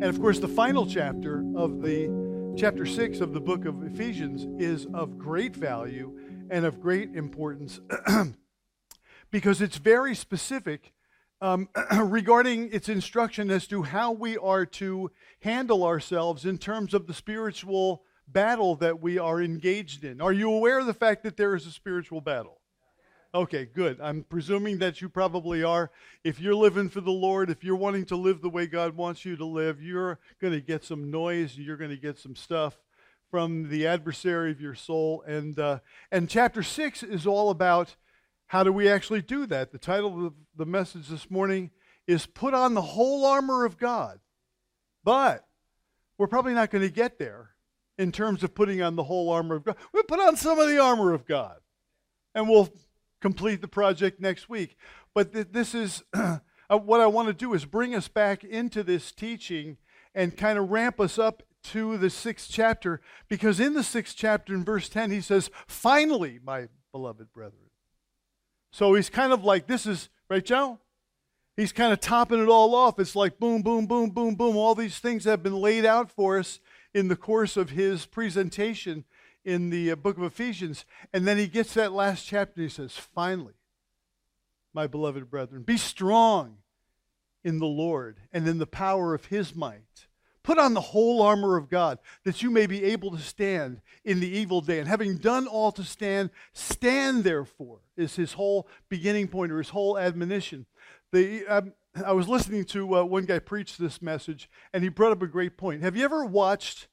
And of course, the final chapter of the chapter 6 of the book of Ephesians is of great value and of great importance because it's very specific um, regarding its instruction as to how we are to handle ourselves in terms of the spiritual battle that we are engaged in. Are you aware of the fact that there is a spiritual battle? Okay, good. I'm presuming that you probably are. If you're living for the Lord, if you're wanting to live the way God wants you to live, you're going to get some noise, you're going to get some stuff from the adversary of your soul. And, uh, and chapter 6 is all about how do we actually do that? The title of the message this morning is Put on the Whole Armor of God. But we're probably not going to get there in terms of putting on the whole armor of God. We'll put on some of the armor of God. And we'll complete the project next week. But th- this is uh, what I want to do is bring us back into this teaching and kind of ramp us up to the sixth chapter because in the sixth chapter in verse 10 he says finally my beloved brethren. So he's kind of like this is right joe? He's kind of topping it all off. It's like boom boom boom boom boom. All these things have been laid out for us in the course of his presentation in the uh, book of Ephesians. And then he gets that last chapter he says, Finally, my beloved brethren, be strong in the Lord and in the power of his might. Put on the whole armor of God that you may be able to stand in the evil day. And having done all to stand, stand therefore, is his whole beginning point or his whole admonition. The, um, I was listening to uh, one guy preach this message, and he brought up a great point. Have you ever watched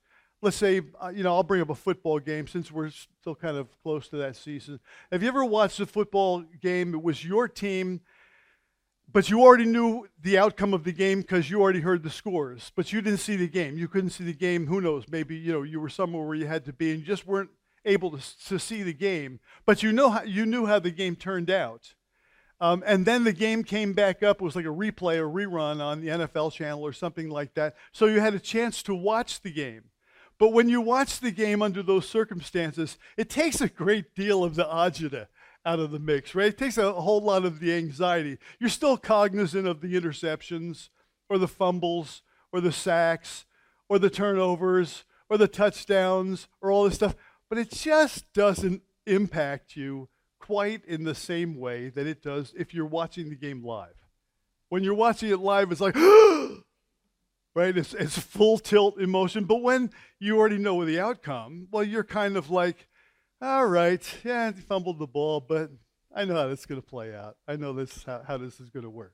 let's say, uh, you know, I'll bring up a football game since we're still kind of close to that season. Have you ever watched a football game? It was your team, but you already knew the outcome of the game because you already heard the scores, but you didn't see the game. You couldn't see the game. Who knows? Maybe, you know, you were somewhere where you had to be and you just weren't able to, to see the game, but you, know how, you knew how the game turned out. Um, and then the game came back up. It was like a replay, a rerun on the NFL channel or something like that. So you had a chance to watch the game. But when you watch the game under those circumstances, it takes a great deal of the agita out of the mix, right? It takes a whole lot of the anxiety. You're still cognizant of the interceptions or the fumbles or the sacks or the turnovers or the touchdowns or all this stuff, but it just doesn't impact you quite in the same way that it does if you're watching the game live. When you're watching it live, it's like, oh, right? It's, it's full tilt emotion. But when you already know the outcome, well, you're kind of like, all right, yeah, he fumbled the ball, but I know how this is going to play out. I know this how, how this is going to work.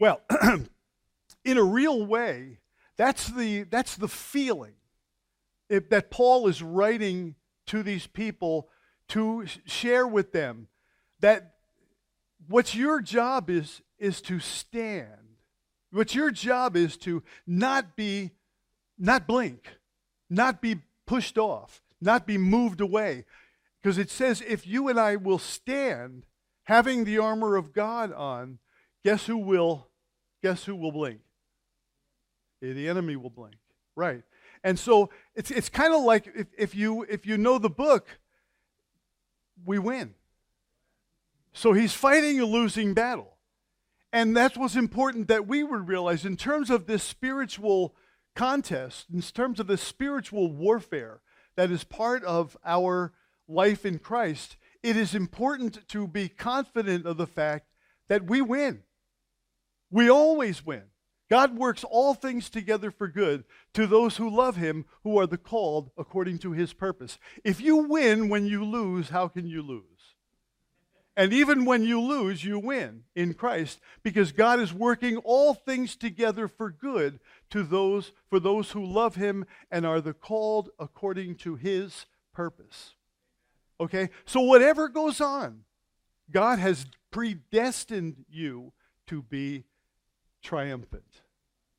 Well, in a real way, that's the, that's the feeling that Paul is writing to these people to share with them that what your job is is to stand what your job is to not be, not blink, not be pushed off, not be moved away. Because it says, if you and I will stand having the armor of God on, guess who will, guess who will blink? The enemy will blink. Right. And so it's, it's kind of like if, if, you, if you know the book, we win. So he's fighting a losing battle. And that's what's important that we would realize in terms of this spiritual contest, in terms of this spiritual warfare that is part of our life in Christ, it is important to be confident of the fact that we win. We always win. God works all things together for good to those who love him, who are the called according to his purpose. If you win when you lose, how can you lose? And even when you lose, you win in Christ because God is working all things together for good to those for those who love him and are the called according to his purpose. Okay? So whatever goes on, God has predestined you to be triumphant.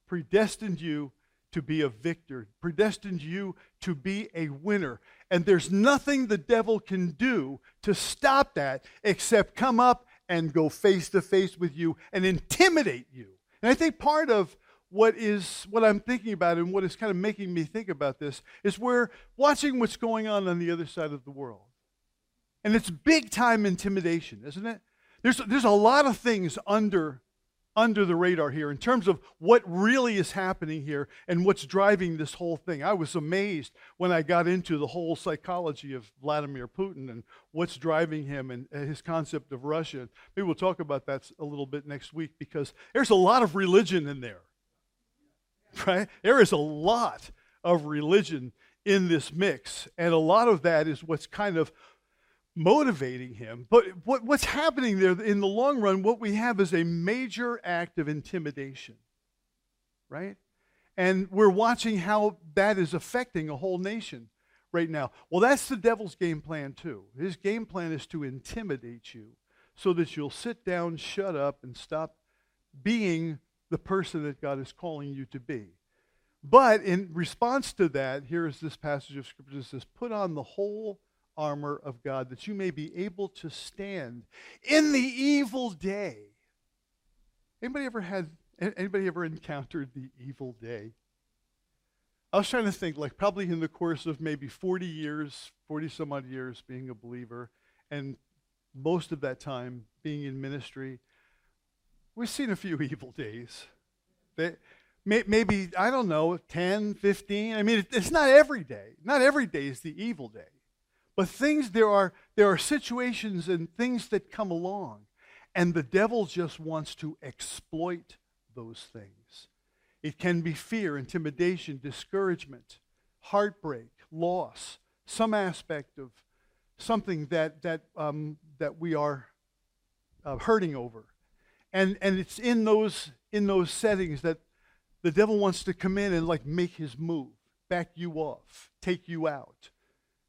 Predestined you to be a victor, predestined you to be a winner. And there's nothing the devil can do to stop that except come up and go face to face with you and intimidate you. And I think part of what is what I'm thinking about and what is kind of making me think about this is we're watching what's going on on the other side of the world. And it's big time intimidation, isn't it? There's, there's a lot of things under under the radar here in terms of what really is happening here and what's driving this whole thing. I was amazed when I got into the whole psychology of Vladimir Putin and what's driving him and his concept of Russia. Maybe we'll talk about that a little bit next week because there's a lot of religion in there. Right? There is a lot of religion in this mix, and a lot of that is what's kind of motivating him. But what, what's happening there in the long run, what we have is a major act of intimidation, right? And we're watching how that is affecting a whole nation right now. Well, that's the devil's game plan, too. His game plan is to intimidate you so that you'll sit down, shut up, and stop being the person that God is calling you to be. But in response to that, here is this passage of Scripture that says, Put on the whole armor of God, that you may be able to stand in the evil day. Anybody ever had anybody ever encountered the evil day? I was trying to think, like probably in the course of maybe 40 years, 40 some odd years being a believer, and most of that time being in ministry, we've seen a few evil days. They, may, maybe, I don't know, 10, 15. I mean, it, it's not every day. Not every day is the evil day. But things, there are, there are situations and things that come along, and the devil just wants to exploit those things. It can be fear, intimidation, discouragement, heartbreak, loss, some aspect of something that, that, um, that we are uh, hurting over. And, and it's in those, in those settings that the devil wants to come in and like make his move, back you off, take you out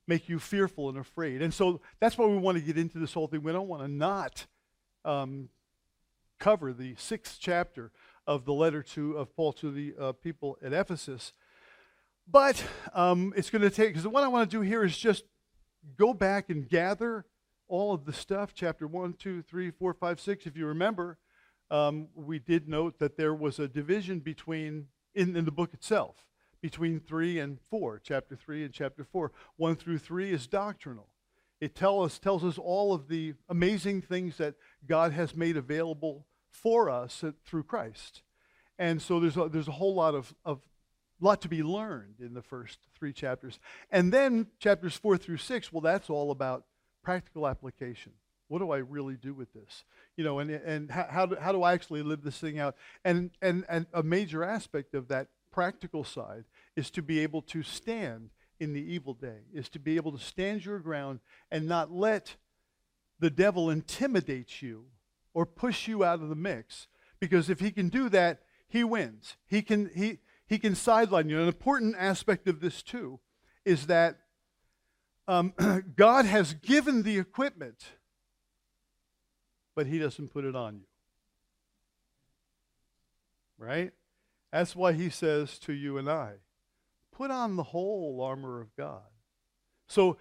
make you fearful and afraid. And so that's why we want to get into this whole thing. We don't want to not um, cover the sixth chapter of the letter to of Paul to the uh, people at Ephesus. But um, it's going to take, because what I want to do here is just go back and gather all of the stuff, chapter 1, 2, 3, 4, 5, 6. If you remember, um, we did note that there was a division between, in, in the book itself between 3 and 4, chapter 3 and chapter 4. 1 through 3 is doctrinal. It tell us, tells us all of the amazing things that God has made available for us through Christ. And so there's a, there's a whole lot of, of lot to be learned in the first three chapters. And then chapters 4 through 6, well, that's all about practical application. What do I really do with this? You know, and, and how, how, do, how do I actually live this thing out? And, and, and a major aspect of that practical side is to be able to stand in the evil day, is to be able to stand your ground and not let the devil intimidate you or push you out of the mix. Because if he can do that, he wins. He can, he, he can sideline you. An important aspect of this, too, is that um, God has given the equipment, but he doesn't put it on you. Right? That's why he says to you and I, Put on the whole armor of God. So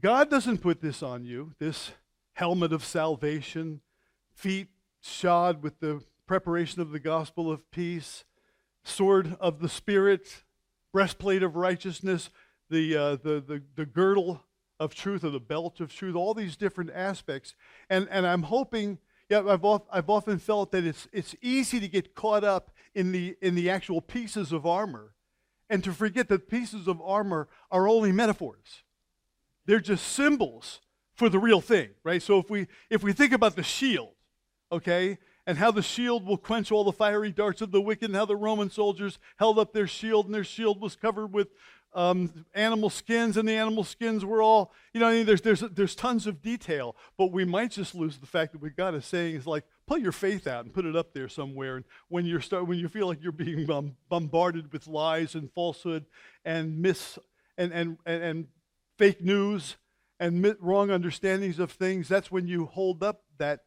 God doesn't put this on you, this helmet of salvation, feet shod with the preparation of the gospel of peace, sword of the Spirit, breastplate of righteousness, the, uh, the, the, the girdle of truth or the belt of truth, all these different aspects. And, and I'm hoping, yeah, I've, I've often felt that it's, it's easy to get caught up in the, in the actual pieces of armor and to forget that pieces of armor are only metaphors. They're just symbols for the real thing, right? So if we if we think about the shield, okay, and how the shield will quench all the fiery darts of the wicked, and how the Roman soldiers held up their shield, and their shield was covered with um, animal skins, and the animal skins were all, you know, I mean, there's, there's, there's tons of detail, but we might just lose the fact that what God is saying is like, put your faith out and put it up there somewhere. And when, you're start, when you feel like you're being bombarded with lies and falsehood and mis and, and, and, and fake news and wrong understandings of things, that's when you hold up that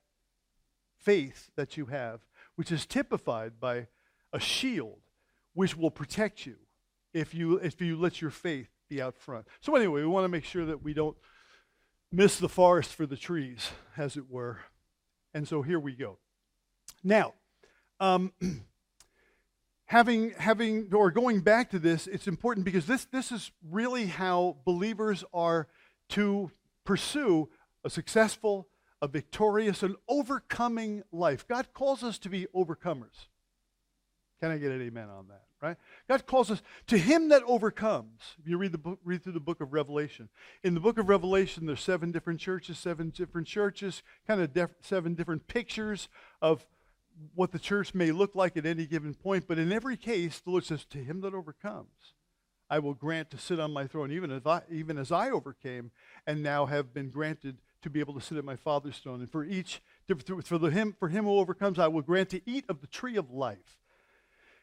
faith that you have, which is typified by a shield which will protect you if you if you let your faith be out front. So anyway, we want to make sure that we don't miss the forest for the trees, as it were. And so here we go. Now, um, having having or going back to this, it's important because this this is really how believers are to pursue a successful, a victorious and overcoming life. God calls us to be overcomers. Can I get an amen on that? Right? God calls us to him that overcomes. If you read the book, read through the book of Revelation. In the book of Revelation, there's seven different churches, seven different churches, kind of def- seven different pictures of what the church may look like at any given point. But in every case, the Lord says, To him that overcomes, I will grant to sit on my throne, even as I, even as I overcame and now have been granted to be able to sit at my Father's throne. And for each, for, him, for him who overcomes, I will grant to eat of the tree of life.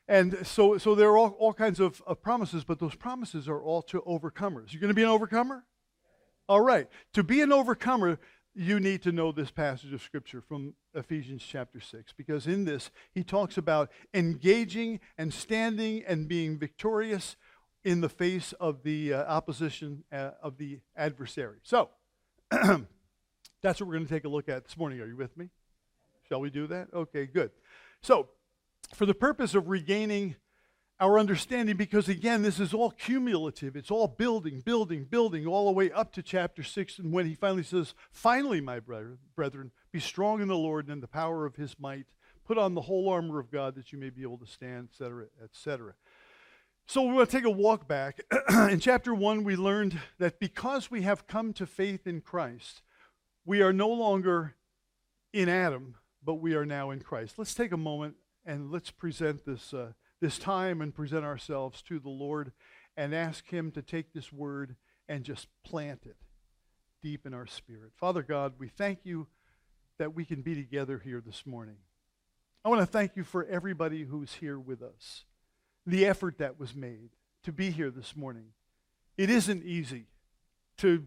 And so, so there are all, all kinds of, of promises, but those promises are all to overcomers. You're going to be an overcomer? All right. To be an overcomer, you need to know this passage of Scripture from Ephesians chapter 6, because in this, he talks about engaging and standing and being victorious in the face of the uh, opposition uh, of the adversary. So, that's what we're going to take a look at this morning. Are you with me? Shall we do that? Okay, good. So, for the purpose of regaining our understanding, because again, this is all cumulative. It's all building, building, building, all the way up to chapter 6. And when he finally says, Finally, my brethren, be strong in the Lord and in the power of his might. Put on the whole armor of God that you may be able to stand, etc., etc. So we're going to take a walk back. in chapter 1, we learned that because we have come to faith in Christ, we are no longer in Adam, but we are now in Christ. Let's take a moment and let's present this, uh, this time and present ourselves to the Lord and ask Him to take this word and just plant it deep in our spirit. Father God, we thank you that we can be together here this morning. I want to thank you for everybody who's here with us, the effort that was made to be here this morning. It isn't easy to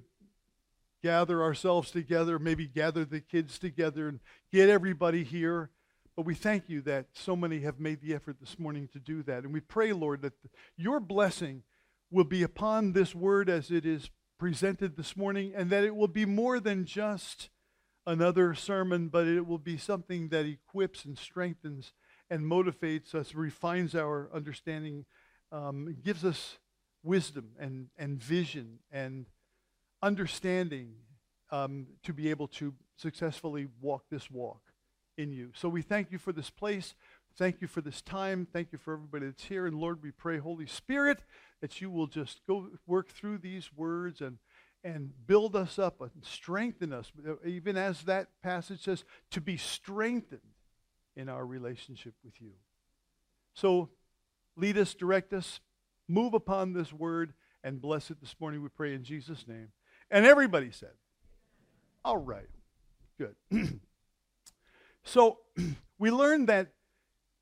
gather ourselves together, maybe gather the kids together and get everybody here but we thank you that so many have made the effort this morning to do that. And we pray, Lord, that your blessing will be upon this word as it is presented this morning, and that it will be more than just another sermon, but it will be something that equips and strengthens and motivates us, refines our understanding, um, gives us wisdom and, and vision and understanding um, to be able to successfully walk this walk in you. So we thank you for this place. Thank you for this time. Thank you for everybody that's here. And Lord, we pray, Holy Spirit, that you will just go work through these words and, and build us up and strengthen us, even as that passage says, to be strengthened in our relationship with you. So lead us, direct us, move upon this word, and bless it this morning, we pray in Jesus' name. And everybody said, All right, good. So we learned that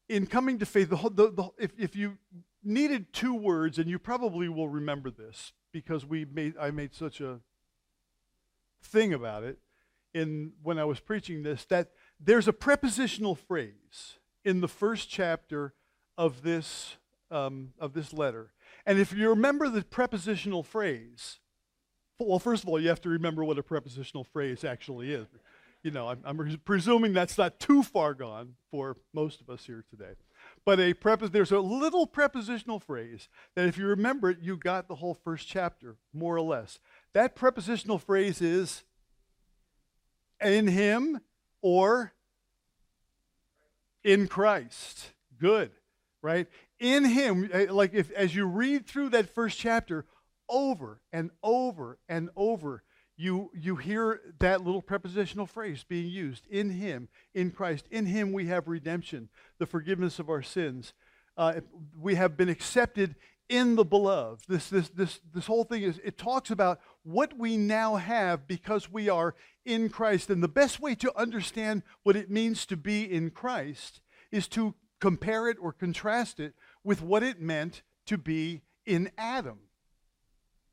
in coming to faith, the, the, the, if, if you needed two words, and you probably will remember this because we made, I made such a thing about it in when I was preaching this, that there's a prepositional phrase in the first chapter of this, um, of this letter. And if you remember the prepositional phrase, well, first of all, you have to remember what a prepositional phrase actually is you know, I'm, I'm, presuming that's not too far gone for most of us here today. But a prepos- there's a little prepositional phrase that if you remember it, you got the whole first chapter, more or less. That prepositional phrase is in him or in Christ. Good, right? In him, eh, like if as you read through that first chapter over and over and over, you, you hear that little prepositional phrase being used in Him, in Christ. In Him we have redemption, the forgiveness of our sins. Uh, we have been accepted in the beloved. This, this, this, this whole thing is, it talks about what we now have because we are in Christ. And the best way to understand what it means to be in Christ is to compare it or contrast it with what it meant to be in Adam.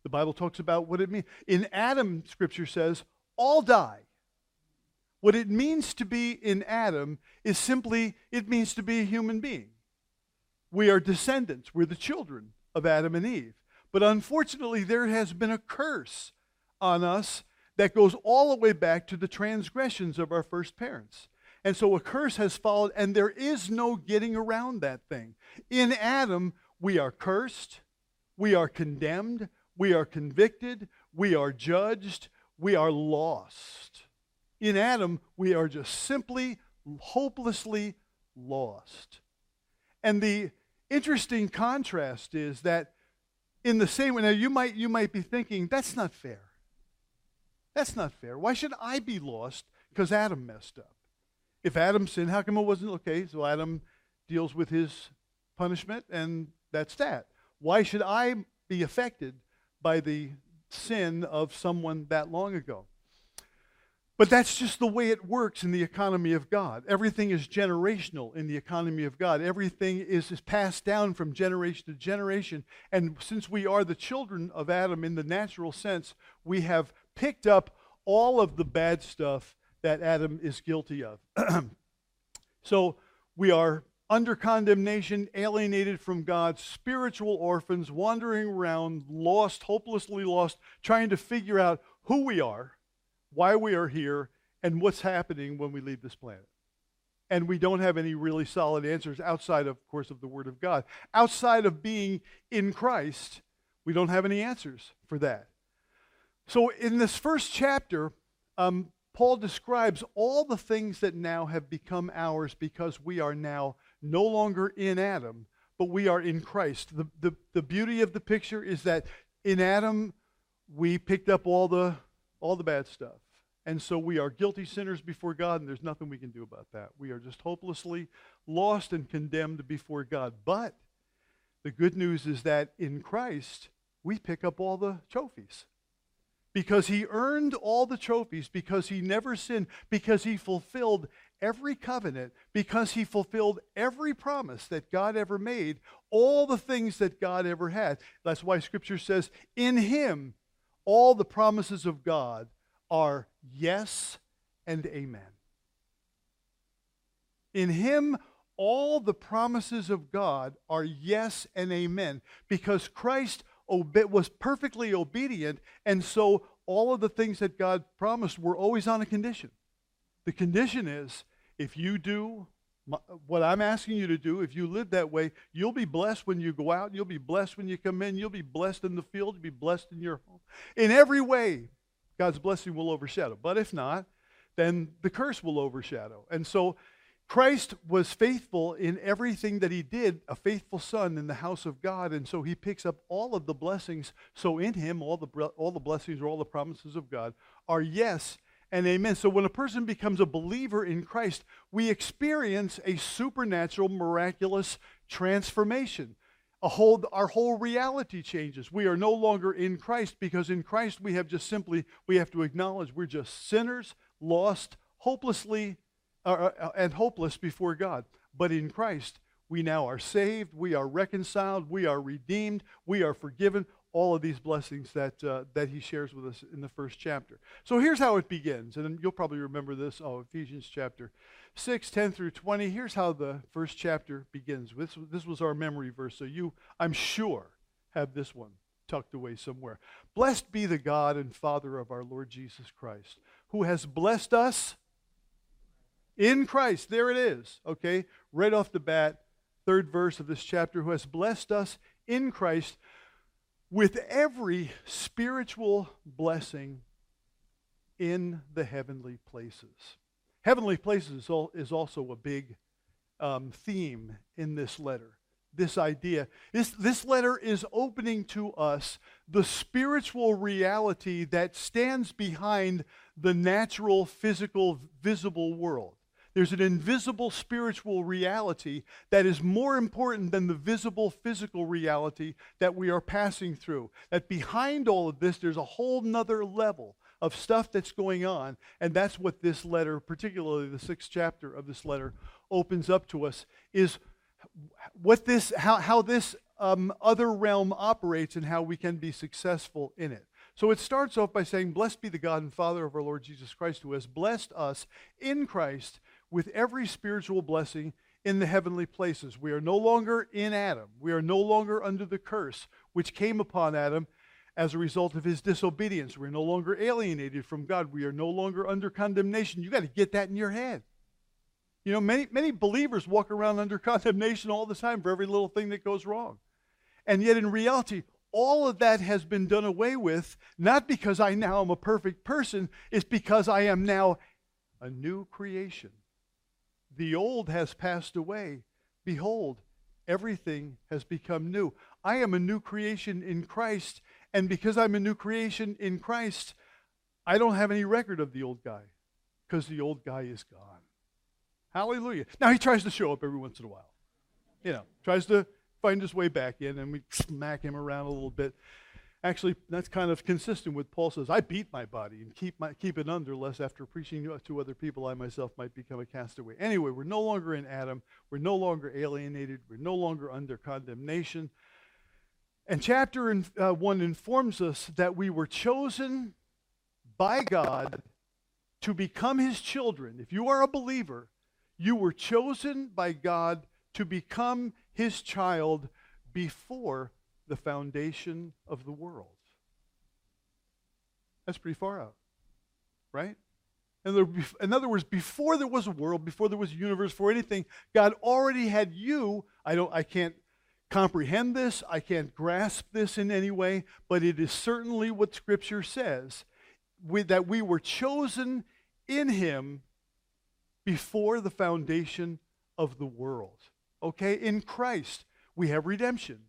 The Bible talks about what it means. In Adam, Scripture says, all die. What it means to be in Adam is simply, it means to be a human being. We are descendants, we're the children of Adam and Eve. But unfortunately, there has been a curse on us that goes all the way back to the transgressions of our first parents. And so a curse has followed, and there is no getting around that thing. In Adam, we are cursed, we are condemned, we are convicted, we are judged, we are lost. In Adam, we are just simply, hopelessly lost. And the interesting contrast is that in the same way, now you might, you might be thinking, that's not fair. That's not fair. Why should I be lost because Adam messed up? If Adam sinned, how come it wasn't okay? So Adam deals with his punishment, and that's that. Why should I be affected by the sin of someone that long ago? But that's just the way it works in the economy of God. Everything is generational in the economy of God. Everything is, is passed down from generation to generation. And since we are the children of Adam in the natural sense, we have picked up all of the bad stuff that Adam is guilty of. so we are under condemnation, alienated from God, spiritual orphans, wandering around, lost, hopelessly lost, trying to figure out who we are why we are here, and what's happening when we leave this planet. And we don't have any really solid answers outside, of course, of the Word of God. Outside of being in Christ, we don't have any answers for that. So, in this first chapter, um, Paul describes all the things that now have become ours because we are now no longer in Adam, but we are in Christ. The, the, the beauty of the picture is that in Adam, we picked up all the, all the bad stuff. And so we are guilty sinners before God, and there's nothing we can do about that. We are just hopelessly lost and condemned before God. But the good news is that in Christ, we pick up all the trophies. Because he earned all the trophies, because he never sinned, because he fulfilled every covenant, because he fulfilled every promise that God ever made, all the things that God ever had. That's why Scripture says, in him, all the promises of God are yes and amen. In him, all the promises of God are yes and amen because Christ was perfectly obedient, and so all of the things that God promised were always on a condition. The condition is if you do what I'm asking you to do, if you live that way, you'll be blessed when you go out, you'll be blessed when you come in, you'll be blessed in the field, you'll be blessed in your home. In every way, God's blessing will overshadow. But if not, then the curse will overshadow. And so Christ was faithful in everything that he did, a faithful son in the house of God. And so he picks up all of the blessings. So in him, all the, all the blessings or all the promises of God are yes and amen. So when a person becomes a believer in Christ, we experience a supernatural, miraculous transformation a whole, our whole reality changes. We are no longer in Christ because in Christ we have just simply, we have to acknowledge we're just sinners, lost, hopelessly, uh, uh, uh, and hopeless before God. But in Christ, we now are saved, we are reconciled, we are redeemed, we are forgiven. All of these blessings that, uh, that he shares with us in the first chapter. So here's how it begins. And you'll probably remember this. Oh, Ephesians chapter 6, 10 through 20. Here's how the first chapter begins. This, this was our memory verse, so you, I'm sure, have this one tucked away somewhere. Blessed be the God and Father of our Lord Jesus Christ, who has blessed us in Christ. There it is, okay? Right off the bat, third verse of this chapter, who has blessed us in Christ with every spiritual blessing in the heavenly places. Heavenly places is also a big um, theme in this letter. This idea. This, this letter is opening to us the spiritual reality that stands behind the natural, physical, visible world. There's an invisible spiritual reality that is more important than the visible physical reality that we are passing through. That behind all of this, there's a whole nother level of stuff that's going on. And that's what this letter, particularly the sixth chapter of this letter, opens up to us is what this, how, how this um, other realm operates and how we can be successful in it. So it starts off by saying, Blessed be the God and Father of our Lord Jesus Christ, who has blessed us in Christ with every spiritual blessing in the heavenly places. We are no longer in Adam. We are no longer under the curse which came upon Adam as a result of his disobedience. We're no longer alienated from God. We are no longer under condemnation. You got to get that in your head. You know, many, many believers walk around under condemnation all the time for every little thing that goes wrong. And yet, in reality, all of that has been done away with, not because I now am a perfect person, it's because I am now a new creation. The old has passed away. Behold, everything has become new. I am a new creation in Christ, and because I'm a new creation in Christ, I don't have any record of the old guy because the old guy is gone. Hallelujah. Now he tries to show up every once in a while. You know, tries to find his way back in, and we smack him around a little bit. Actually, that's kind of consistent with Paul says, I beat my body and keep, my, keep it under, lest after preaching to other people, I myself might become a castaway. Anyway, we're no longer in Adam. We're no longer alienated. We're no longer under condemnation. And chapter in, uh, 1 informs us that we were chosen by God to become his children. If you are a believer, you were chosen by God to become his child before the foundation of the world. That's pretty far out, right? In other words, before there was a world, before there was a universe, before anything, God already had you. I don't I can't comprehend this, I can't grasp this in any way, but it is certainly what scripture says we, that we were chosen in him before the foundation of the world. Okay? In Christ, we have redemption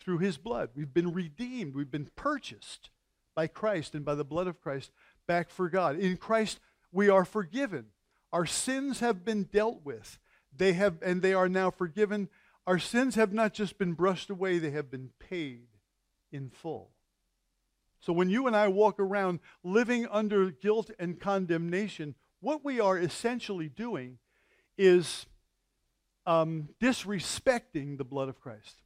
through his blood. We've been redeemed, we've been purchased by Christ and by the blood of Christ back for God. In Christ, we are forgiven. Our sins have been dealt with. They have and they are now forgiven. Our sins have not just been brushed away, they have been paid in full. So when you and I walk around living under guilt and condemnation, what we are essentially doing is um, disrespecting the blood of Christ.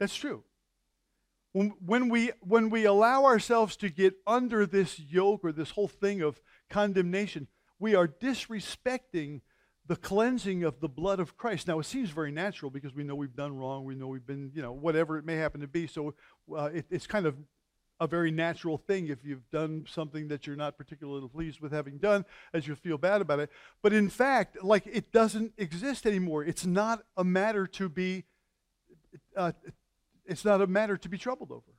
That's true. When, we, when we allow ourselves to get under this yoke or this whole thing of condemnation, we are disrespecting the cleansing of the blood of Christ. Now, it seems very natural because we know we've done wrong. We know we've been, you know, whatever it may happen to be. So uh, it, it's kind of a very natural thing if you've done something that you're not particularly pleased with having done, as you feel bad about it. But in fact, like it doesn't exist anymore. It's not a matter to be uh, it's not a matter to be troubled over.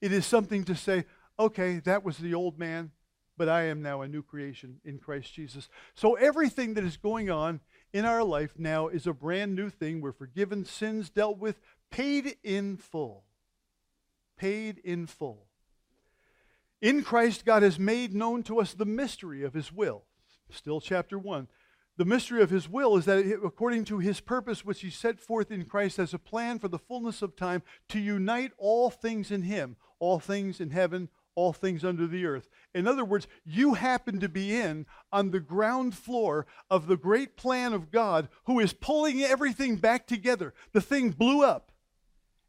It is something to say, okay, that was the old man, but I am now a new creation in Christ Jesus. So everything that is going on in our life now is a brand new thing. We're forgiven, sins dealt with, paid in full. Paid in full. In Christ, God has made known to us the mystery of his will. Still, chapter 1 the mystery of his will is that according to his purpose, which he set forth in Christ as a plan for the fullness of time, to unite all things in him, all things in heaven, all things under the earth. In other words, you happen to be in on the ground floor of the great plan of God who is pulling everything back together. The thing blew up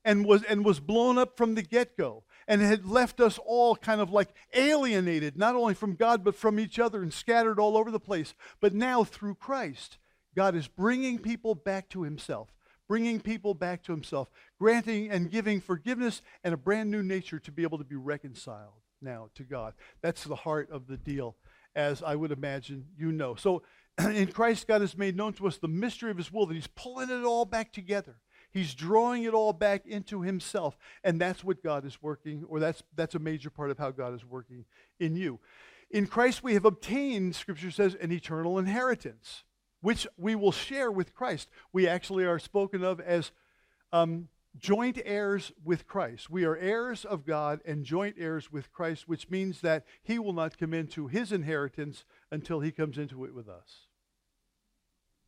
and was, and was blown up from the get go and had left us all kind of like alienated, not only from God, but from each other and scattered all over the place. But now, through Christ, God is bringing people back to Himself, bringing people back to Himself, granting and giving forgiveness and a brand new nature to be able to be reconciled now to God. That's the heart of the deal, as I would imagine you know. So, in Christ, God has made known to us the mystery of His will, that He's pulling it all back together. He's drawing it all back into himself. And that's what God is working, or that's, that's a major part of how God is working in you. In Christ, we have obtained, Scripture says, an eternal inheritance, which we will share with Christ. We actually are spoken of as um, joint heirs with Christ. We are heirs of God and joint heirs with Christ, which means that he will not come into his inheritance until he comes into it with us.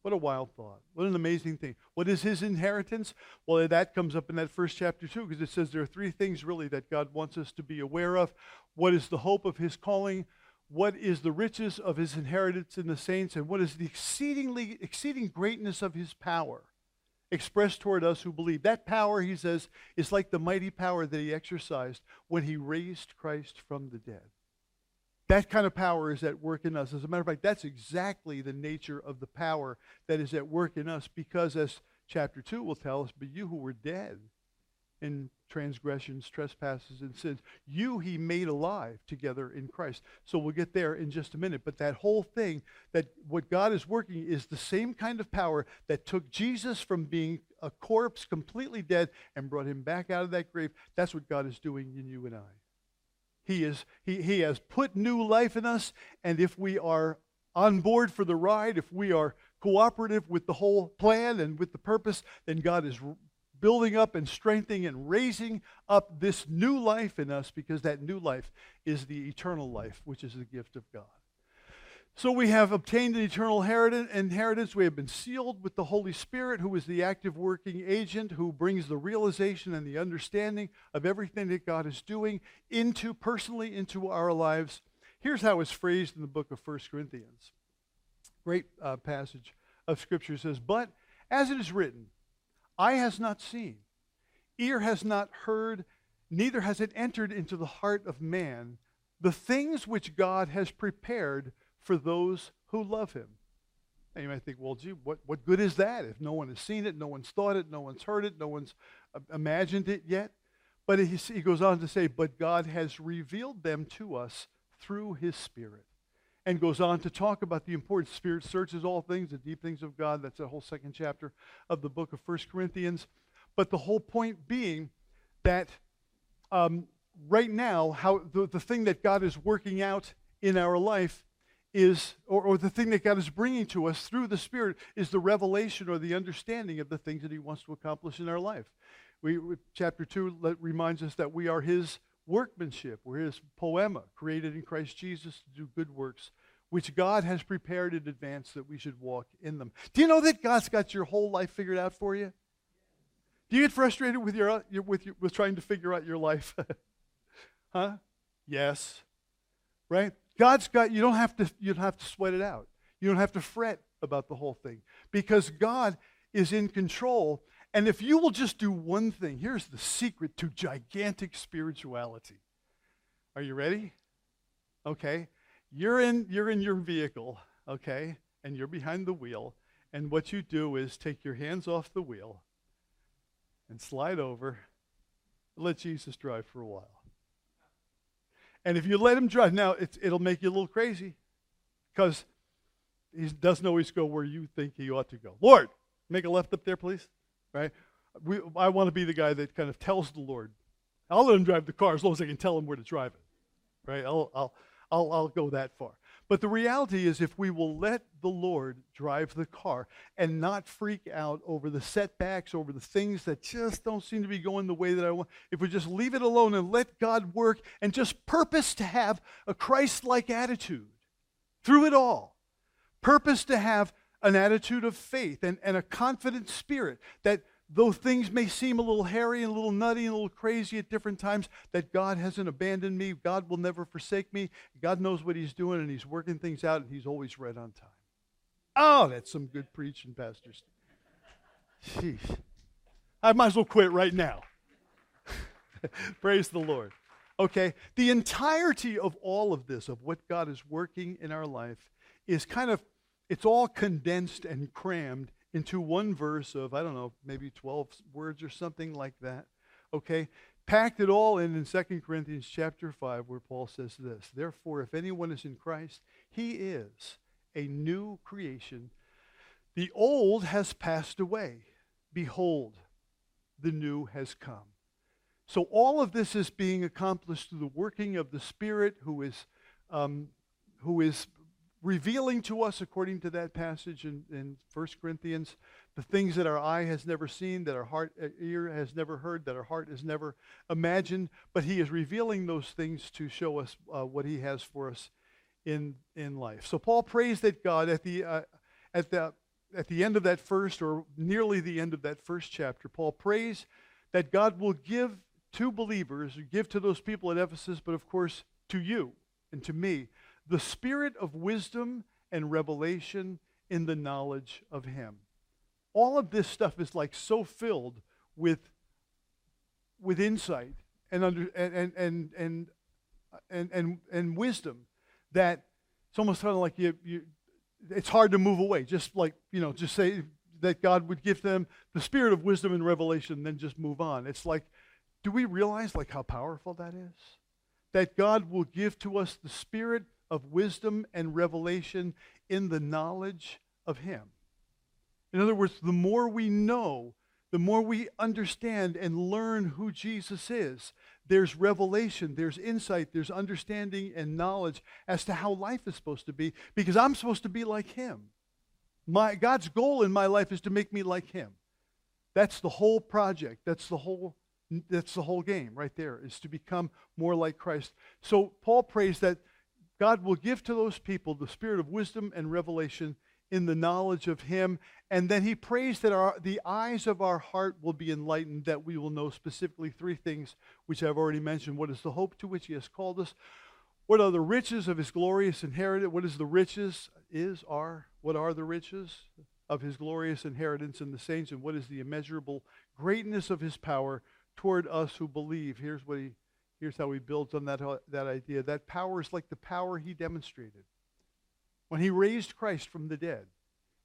What a wild thought. What an amazing thing. What is his inheritance? Well, that comes up in that first chapter too, because it says there are three things really that God wants us to be aware of. What is the hope of his calling? What is the riches of his inheritance in the saints? And what is the exceedingly exceeding greatness of his power expressed toward us who believe? That power, he says, is like the mighty power that he exercised when he raised Christ from the dead. That kind of power is at work in us. As a matter of fact, that's exactly the nature of the power that is at work in us because, as chapter 2 will tell us, but you who were dead in transgressions, trespasses, and sins, you he made alive together in Christ. So we'll get there in just a minute. But that whole thing, that what God is working is the same kind of power that took Jesus from being a corpse, completely dead, and brought him back out of that grave. That's what God is doing in you and I. He, is, he, he has put new life in us, and if we are on board for the ride, if we are cooperative with the whole plan and with the purpose, then God is building up and strengthening and raising up this new life in us because that new life is the eternal life, which is the gift of God. So we have obtained an eternal inheritance. We have been sealed with the Holy Spirit, who is the active working agent who brings the realization and the understanding of everything that God is doing into personally into our lives. Here's how it's phrased in the book of 1 Corinthians. Great uh, passage of Scripture says, But as it is written, eye has not seen, ear has not heard, neither has it entered into the heart of man the things which God has prepared for those who love him. And you might think, well, gee, what, what good is that if no one has seen it, no one's thought it, no one's heard it, no one's uh, imagined it yet? But he, he goes on to say, but God has revealed them to us through his Spirit. And goes on to talk about the importance. Spirit searches all things, the deep things of God. That's the whole second chapter of the book of First Corinthians. But the whole point being that um, right now, how the, the thing that God is working out in our life is, or, or the thing that God is bringing to us through the Spirit, is the revelation or the understanding of the things that He wants to accomplish in our life. We, chapter 2 let, reminds us that we are His workmanship. We're His poema, created in Christ Jesus to do good works, which God has prepared in advance that we should walk in them. Do you know that God's got your whole life figured out for you? Do you get frustrated with, your, with, your, with trying to figure out your life? huh? Yes. Right? God's got, you don't have to, you don't have to sweat it out. You don't have to fret about the whole thing because God is in control. And if you will just do one thing, here's the secret to gigantic spirituality. Are you ready? Okay. You're in, you're in your vehicle, okay, and you're behind the wheel. And what you do is take your hands off the wheel and slide over, let Jesus drive for a while. And if you let him drive, now it'll make you a little crazy because he doesn't always go where you think he ought to go. Lord, make a left up there, please. Right? We, I want to be the guy that kind of tells the Lord. I'll let him drive the car as long as I can tell him where to drive it. Right? I'll, I'll, I'll, I'll go that far. But the reality is, if we will let the Lord drive the car and not freak out over the setbacks, over the things that just don't seem to be going the way that I want, if we just leave it alone and let God work and just purpose to have a Christ like attitude through it all, purpose to have an attitude of faith and, and a confident spirit that though things may seem a little hairy and a little nutty and a little crazy at different times, that God hasn't abandoned me. God will never forsake me. God knows what He's doing and He's working things out and He's always right on time. Oh, that's some good preaching, pastors. Jeez. I might as well quit right now. Praise the Lord. Okay, the entirety of all of this, of what God is working in our life, is kind of, it's all condensed and crammed into one verse of, I don't know, maybe 12 words or something like that. Okay? Packed it all in in 2 Corinthians chapter 5, where Paul says this Therefore, if anyone is in Christ, he is a new creation. The old has passed away. Behold, the new has come. So all of this is being accomplished through the working of the Spirit who is, um, who is revealing to us, according to that passage in, in 1 Corinthians, the things that our eye has never seen, that our heart, uh, ear has never heard, that our heart has never imagined. But he is revealing those things to show us uh, what he has for us in, in life. So Paul prays that God, at the, uh, at, the, at the end of that first, or nearly the end of that first chapter, Paul prays that God will give to believers, give to those people at Ephesus, but of course to you and to me, the spirit of wisdom and revelation in the knowledge of him. All of this stuff is like so filled with, with insight and, under, and, and, and, and, and, and, wisdom that it's almost kind of like you, you, it's hard to move away. Just like, you know, just say that God would give them the spirit of wisdom and revelation, and then just move on. It's like, do we realize like how powerful that is? That God will give to us the spirit of wisdom and revelation in the knowledge of Him. In other words, the more we know, the more we understand and learn who Jesus is, there's revelation, there's insight, there's understanding and knowledge as to how life is supposed to be because I'm supposed to be like him. My God's goal in my life is to make me like him. That's the whole project. That's the whole that's the whole game right there is to become more like Christ. So Paul prays that God will give to those people the spirit of wisdom and revelation in the knowledge of him and then he prays that our, the eyes of our heart will be enlightened that we will know specifically three things which I've already mentioned. What is the hope to which he has called us? What are the riches of his glorious inheritance? What is the riches is are what are the riches of his glorious inheritance in the saints? And what is the immeasurable greatness of his power toward us who believe? Here's what he here's how he builds on that, uh, that idea that power is like the power he demonstrated when he raised christ from the dead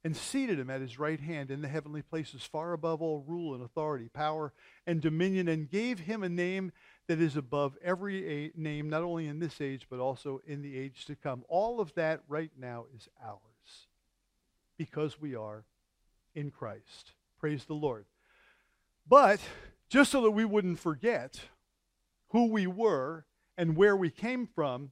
and seated him at his right hand in the heavenly places far above all rule and authority power and dominion and gave him a name that is above every name not only in this age but also in the age to come all of that right now is ours because we are in Christ. Praise the Lord. But just so that we wouldn't forget who we were and where we came from,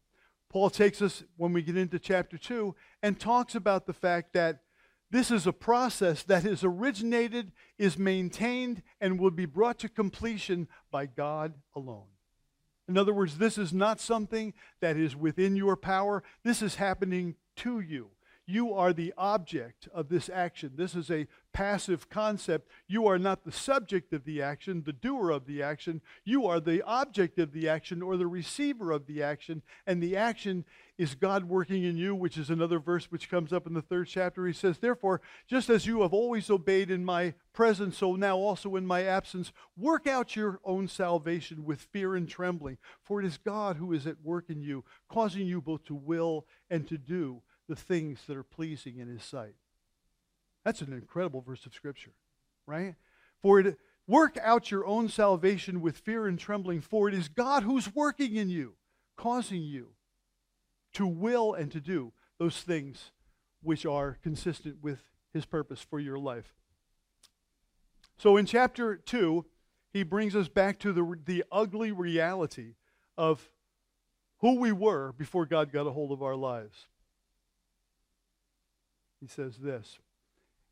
Paul takes us, when we get into chapter 2, and talks about the fact that this is a process that is originated, is maintained, and will be brought to completion by God alone. In other words, this is not something that is within your power. This is happening to you. You are the object of this action. This is a passive concept. You are not the subject of the action, the doer of the action. You are the object of the action or the receiver of the action. And the action is God working in you, which is another verse which comes up in the third chapter. He says, Therefore, just as you have always obeyed in my presence, so now also in my absence, work out your own salvation with fear and trembling. For it is God who is at work in you, causing you both to will and to do the things that are pleasing in his sight. That's an incredible verse of scripture, right? For it work out your own salvation with fear and trembling, for it is God who's working in you, causing you to will and to do those things which are consistent with his purpose for your life. So in chapter 2, he brings us back to the, the ugly reality of who we were before God got a hold of our lives he says this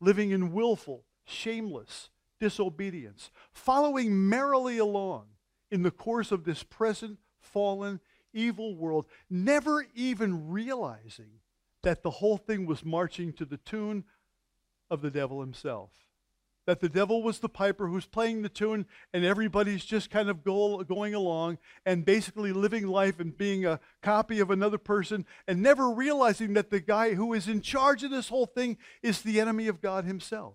living in willful, shameless disobedience, following merrily along in the course of this present fallen, evil world, never even realizing that the whole thing was marching to the tune of the devil himself that the devil was the piper who's playing the tune and everybody's just kind of go, going along and basically living life and being a copy of another person and never realizing that the guy who is in charge of this whole thing is the enemy of God himself,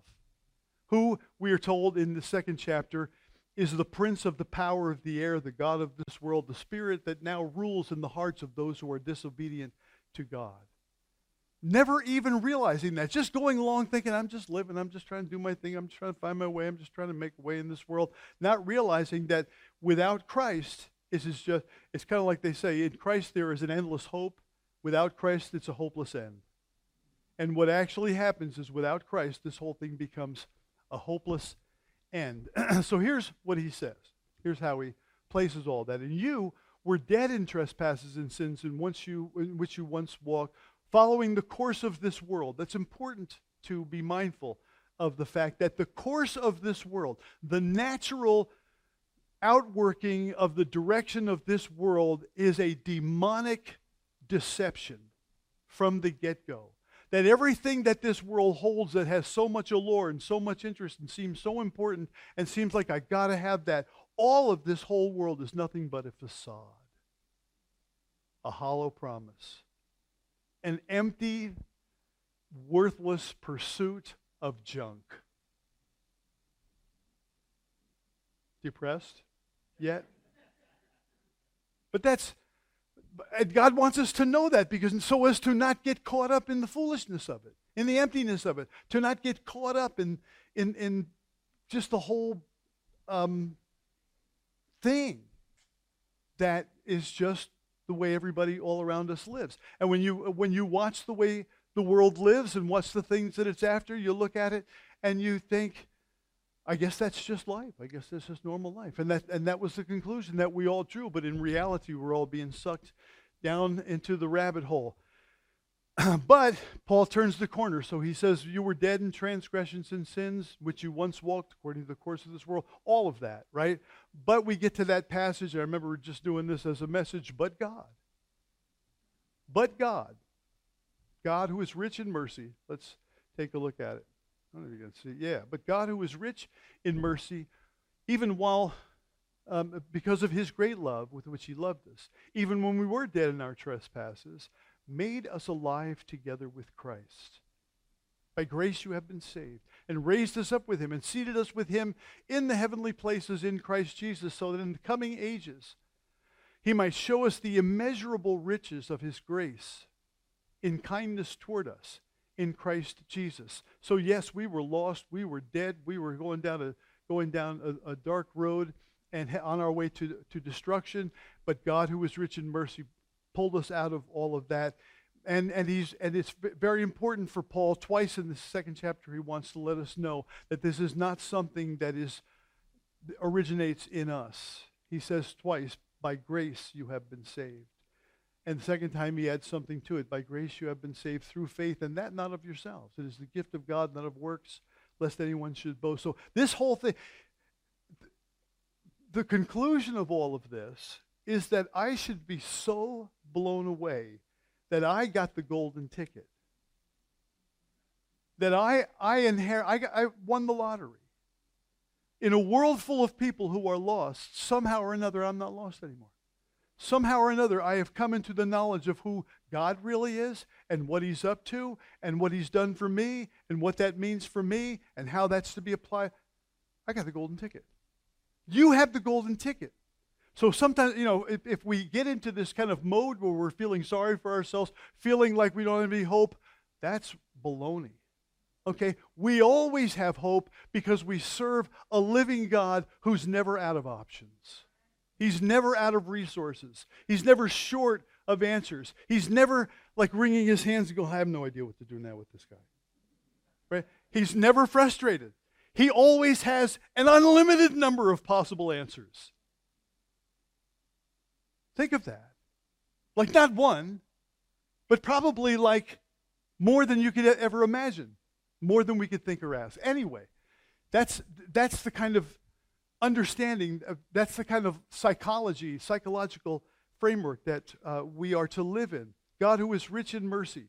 who we are told in the second chapter is the prince of the power of the air, the God of this world, the spirit that now rules in the hearts of those who are disobedient to God never even realizing that, just going along thinking, I'm just living, I'm just trying to do my thing, I'm just trying to find my way, I'm just trying to make a way in this world, not realizing that without Christ, is just, it's kind of like they say, in Christ there is an endless hope. Without Christ, it's a hopeless end. And what actually happens is without Christ, this whole thing becomes a hopeless end. so here's what he says. Here's how he places all that. And you were dead in trespasses and sins in, once you, in which you once walked following the course of this world. That's important to be mindful of the fact that the course of this world, the natural outworking of the direction of this world, is a demonic deception from the get go. That everything that this world holds that has so much allure and so much interest and seems so important and seems like I got to have that, all of this whole world is nothing but a facade, a hollow promise an empty, worthless pursuit of junk. Depressed yet? But that's God wants us to know that because so as to not get caught up in the foolishness of it, in the emptiness of it, to not get caught up in in in just the whole um, thing that is just the way everybody all around us lives. And when you when you watch the way the world lives and watch the things that it's after, you look at it and you think, I guess that's just life. I guess this is normal life. And that and that was the conclusion that we all drew, but in reality we're all being sucked down into the rabbit hole. but Paul turns the corner. So he says, You were dead in transgressions and sins, which you once walked according to the course of this world. All of that, right? But we get to that passage. I remember we're just doing this as a message, but God. But God. God who is rich in mercy. Let's take a look at it. I don't know if you can see. Yeah. But God who is rich in mercy, even while um, because of his great love with which he loved us, even when we were dead in our trespasses, made us alive together with Christ. By grace you have been saved, and raised us up with him, and seated us with him in the heavenly places in Christ Jesus, so that in the coming ages he might show us the immeasurable riches of his grace in kindness toward us in Christ Jesus. So yes, we were lost, we were dead, we were going down a going down a, a dark road and on our way to, to destruction, but God who is rich in mercy pulled us out of all of that. And, and, he's, and it's very important for Paul. Twice in the second chapter, he wants to let us know that this is not something that is originates in us. He says twice, by grace you have been saved. And the second time he adds something to it. By grace you have been saved through faith, and that not of yourselves. It is the gift of God, not of works, lest anyone should boast. So this whole thing, the conclusion of all of this is that I should be so blown away that I got the golden ticket. That I, I inherit, I, got, I won the lottery. In a world full of people who are lost, somehow or another, I'm not lost anymore. Somehow or another, I have come into the knowledge of who God really is and what He's up to and what He's done for me and what that means for me and how that's to be applied. I got the golden ticket. You have the golden ticket. So sometimes, you know, if, if we get into this kind of mode where we're feeling sorry for ourselves, feeling like we don't have any hope, that's baloney. Okay? We always have hope because we serve a living God who's never out of options. He's never out of resources. He's never short of answers. He's never like wringing his hands and going, I have no idea what to do now with this guy. Right? He's never frustrated. He always has an unlimited number of possible answers. Think of that. Like, not one, but probably like more than you could ever imagine, more than we could think or ask. Anyway, that's, that's the kind of understanding, that's the kind of psychology, psychological framework that uh, we are to live in. God, who is rich in mercy,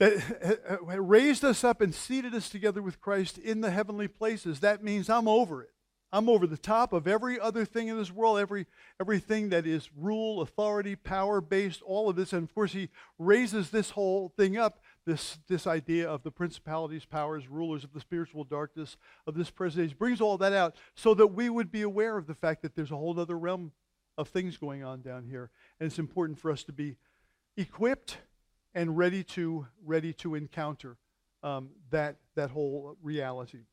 that raised us up and seated us together with Christ in the heavenly places. That means I'm over it. I'm over the top of every other thing in this world, every everything that is rule, authority, power based, all of this. And of course, he raises this whole thing up, this, this idea of the principalities, powers, rulers of the spiritual darkness of this present age, brings all that out so that we would be aware of the fact that there's a whole other realm of things going on down here. And it's important for us to be equipped and ready to ready to encounter um, that that whole reality.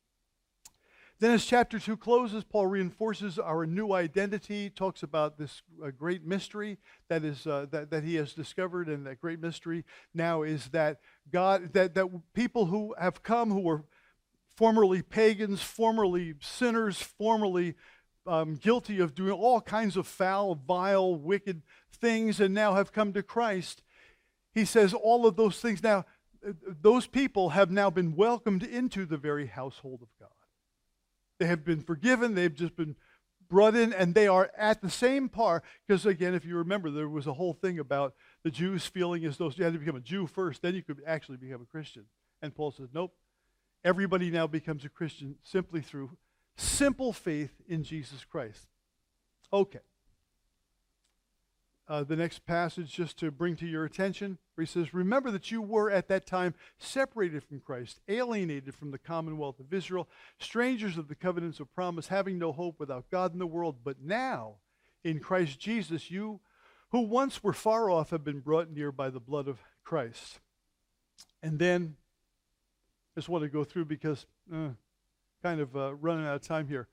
Then, as chapter 2 closes, Paul reinforces our new identity, talks about this uh, great mystery that, is, uh, that, that he has discovered, and that great mystery now is that God, that, that people who have come who were formerly pagans, formerly sinners, formerly um, guilty of doing all kinds of foul, vile, wicked things, and now have come to Christ, he says all of those things now, uh, those people have now been welcomed into the very household of God. They have been forgiven. They've just been brought in, and they are at the same par. Because again, if you remember, there was a whole thing about the Jews feeling as though you had to become a Jew first, then you could actually become a Christian. And Paul says, nope. Everybody now becomes a Christian simply through simple faith in Jesus Christ. Okay uh, the next passage just to bring to your attention, where he says, Remember that you were at that time separated from Christ, alienated from the commonwealth of Israel, strangers of the covenants of promise, having no hope without God in the world. But now, in Christ Jesus, you who once were far off have been brought near by the blood of Christ. And then, I just want to go through because uh, kind of uh, running out of time here.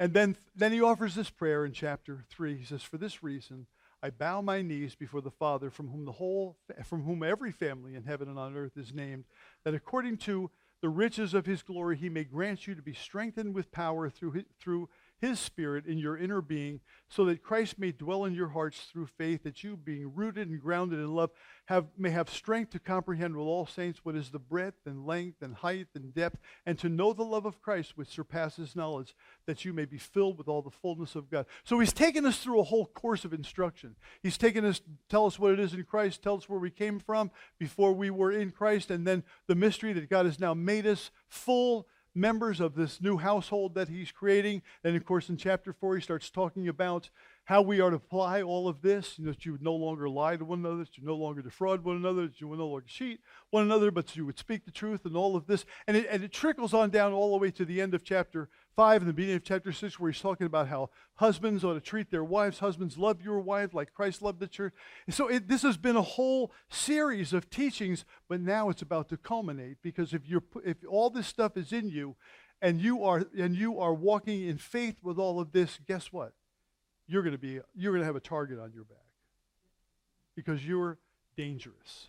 And then, then he offers this prayer in chapter 3. He says, For this reason, I bow my knees before the Father, from whom the whole, from whom every family in heaven and on earth is named, that according to the riches of his glory, he may grant you to be strengthened with power through, his, through his spirit in your inner being, so that Christ may dwell in your hearts through faith, that you, being rooted and grounded in love, have, may have strength to comprehend with all saints what is the breadth and length and height and depth, and to know the love of Christ which surpasses knowledge, that you may be filled with all the fullness of God. So he's taken us through a whole course of instruction. He's taken us, tell us what it is in Christ, tell us where we came from before we were in Christ, and then the mystery that God has now made us full members of this new household that he's creating. And of course, in chapter 4, he starts talking about how we are to apply all of this, know, that you would no longer lie to one another, that you no longer defraud one another, that you would no longer cheat one another, but you would speak the truth and all of this. And it, and it trickles on down all the way to the end of chapter 5 and the beginning of chapter 6, where he's talking about how husbands ought to treat their wives. Husbands, love your wives like Christ loved the church. And so it, this has been a whole series of teachings, but now it's about to culminate because if, you're, if all this stuff is in you, and you are and you are walking in faith with all of this, guess what? You're going to be you're going to have a target on your back because you're dangerous.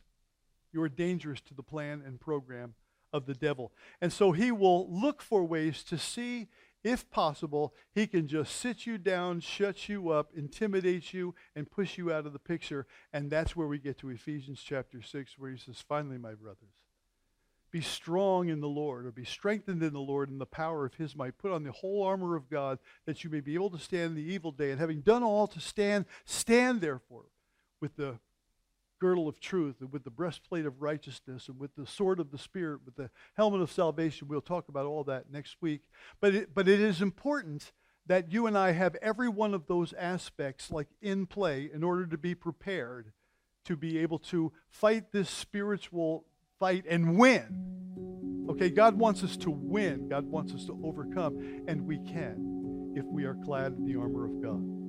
You're dangerous to the plan and program of the devil. And so he will look for ways to see if possible, he can just sit you down, shut you up, intimidate you, and push you out of the picture. And that's where we get to Ephesians chapter 6, where he says, Finally, my brothers, be strong in the Lord, or be strengthened in the Lord in the power of his might. Put on the whole armor of God, that you may be able to stand the evil day. And having done all to stand, stand therefore with the girdle of truth, and with the breastplate of righteousness, and with the sword of the Spirit, with the helmet of salvation. We'll talk about all that next week. But it, but it is important that you and I have every one of those aspects like in play in order to be prepared to be able to fight this spiritual fight and win. Okay, God wants us to win. God wants us to overcome, and we can if we are clad in the armor of God.